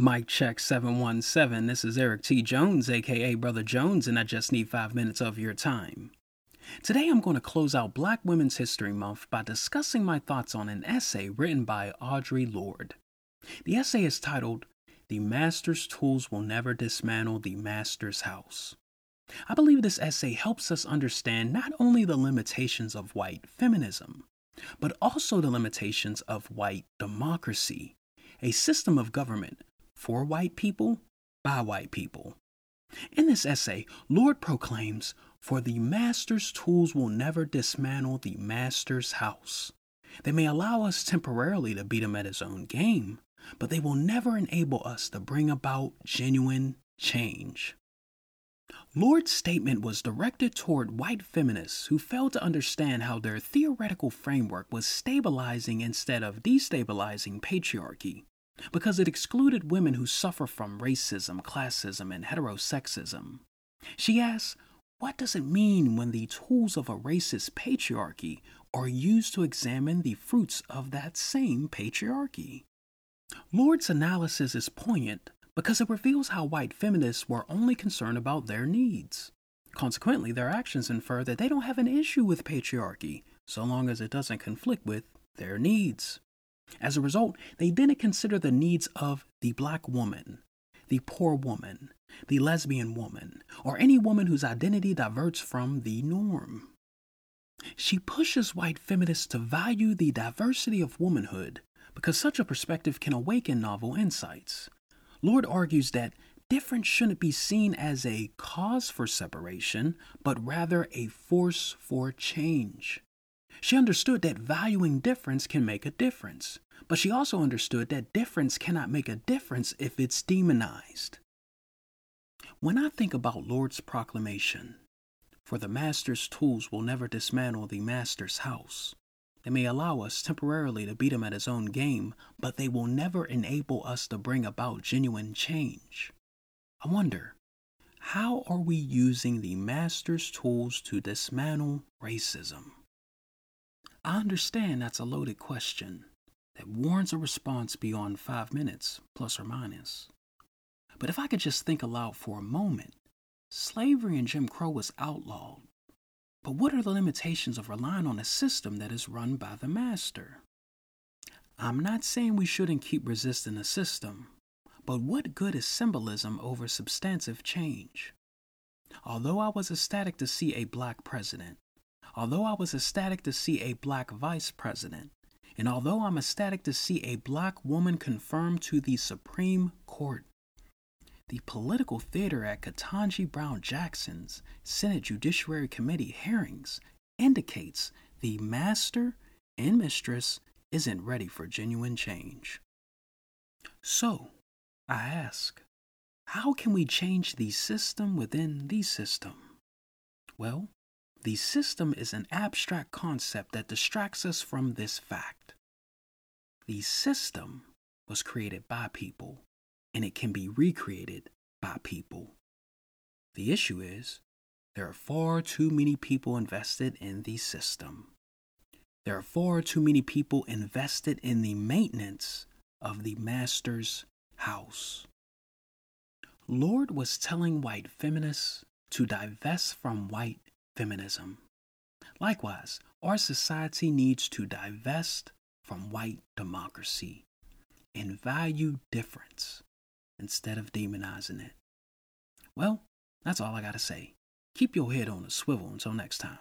Mic check 717. This is Eric T. Jones, aka Brother Jones, and I just need five minutes of your time. Today I'm going to close out Black Women's History Month by discussing my thoughts on an essay written by Audre Lorde. The essay is titled, The Master's Tools Will Never Dismantle the Master's House. I believe this essay helps us understand not only the limitations of white feminism, but also the limitations of white democracy, a system of government for white people by white people. In this essay, Lorde proclaims, For the master's tools will never dismantle the master's house. They may allow us temporarily to beat him at his own game, but they will never enable us to bring about genuine change. Lorde's statement was directed toward white feminists who failed to understand how their theoretical framework was stabilizing instead of destabilizing patriarchy because it excluded women who suffer from racism, classism, and heterosexism. She asks, what does it mean when the tools of a racist patriarchy are used to examine the fruits of that same patriarchy? Lorde's analysis is poignant because it reveals how white feminists were only concerned about their needs. Consequently, their actions infer that they don't have an issue with patriarchy so long as it doesn't conflict with their needs. As a result, they didn't consider the needs of the black woman, the poor woman, the lesbian woman, or any woman whose identity diverts from the norm. She pushes white feminists to value the diversity of womanhood because such a perspective can awaken novel insights. Lorde argues that difference shouldn't be seen as a cause for separation, but rather a force for change. She understood that valuing difference can make a difference, but she also understood that difference cannot make a difference if it's demonized. When I think about Lorde's proclamation, for the master's tools will never dismantle the master's house. They may allow us temporarily to beat him at his own game, but they will never enable us to bring about genuine change. I wonder, how are we using the master's tools to dismantle racism? I understand that's a loaded question that warrants a response beyond five minutes, plus or minus. But if I could just think aloud for a moment, slavery and Jim Crow was outlawed. But what are the limitations of relying on a system that is run by the master? I'm not saying we shouldn't keep resisting the system, but what good is symbolism over substantive change? Although I was ecstatic to see a black president, Although I was ecstatic to see a black vice president, and although I'm ecstatic to see a black woman confirmed to the Supreme Court, the political theater at Ketanji Brown Jackson's Senate Judiciary Committee hearings indicates the master and mistress isn't ready for genuine change. So, I ask, how can we change the system within the system? Well, the system is an abstract concept that distracts us from this fact. The system was created by people, and it can be recreated by people. The issue is there are far too many people invested in the system. There are far too many people invested in the maintenance of the master's house. Lorde was telling white feminists to divest from white feminism. Likewise, our society needs to divest from white democracy and value difference instead of demonizing it. Well, that's all I got to say. Keep your head on a swivel until next time.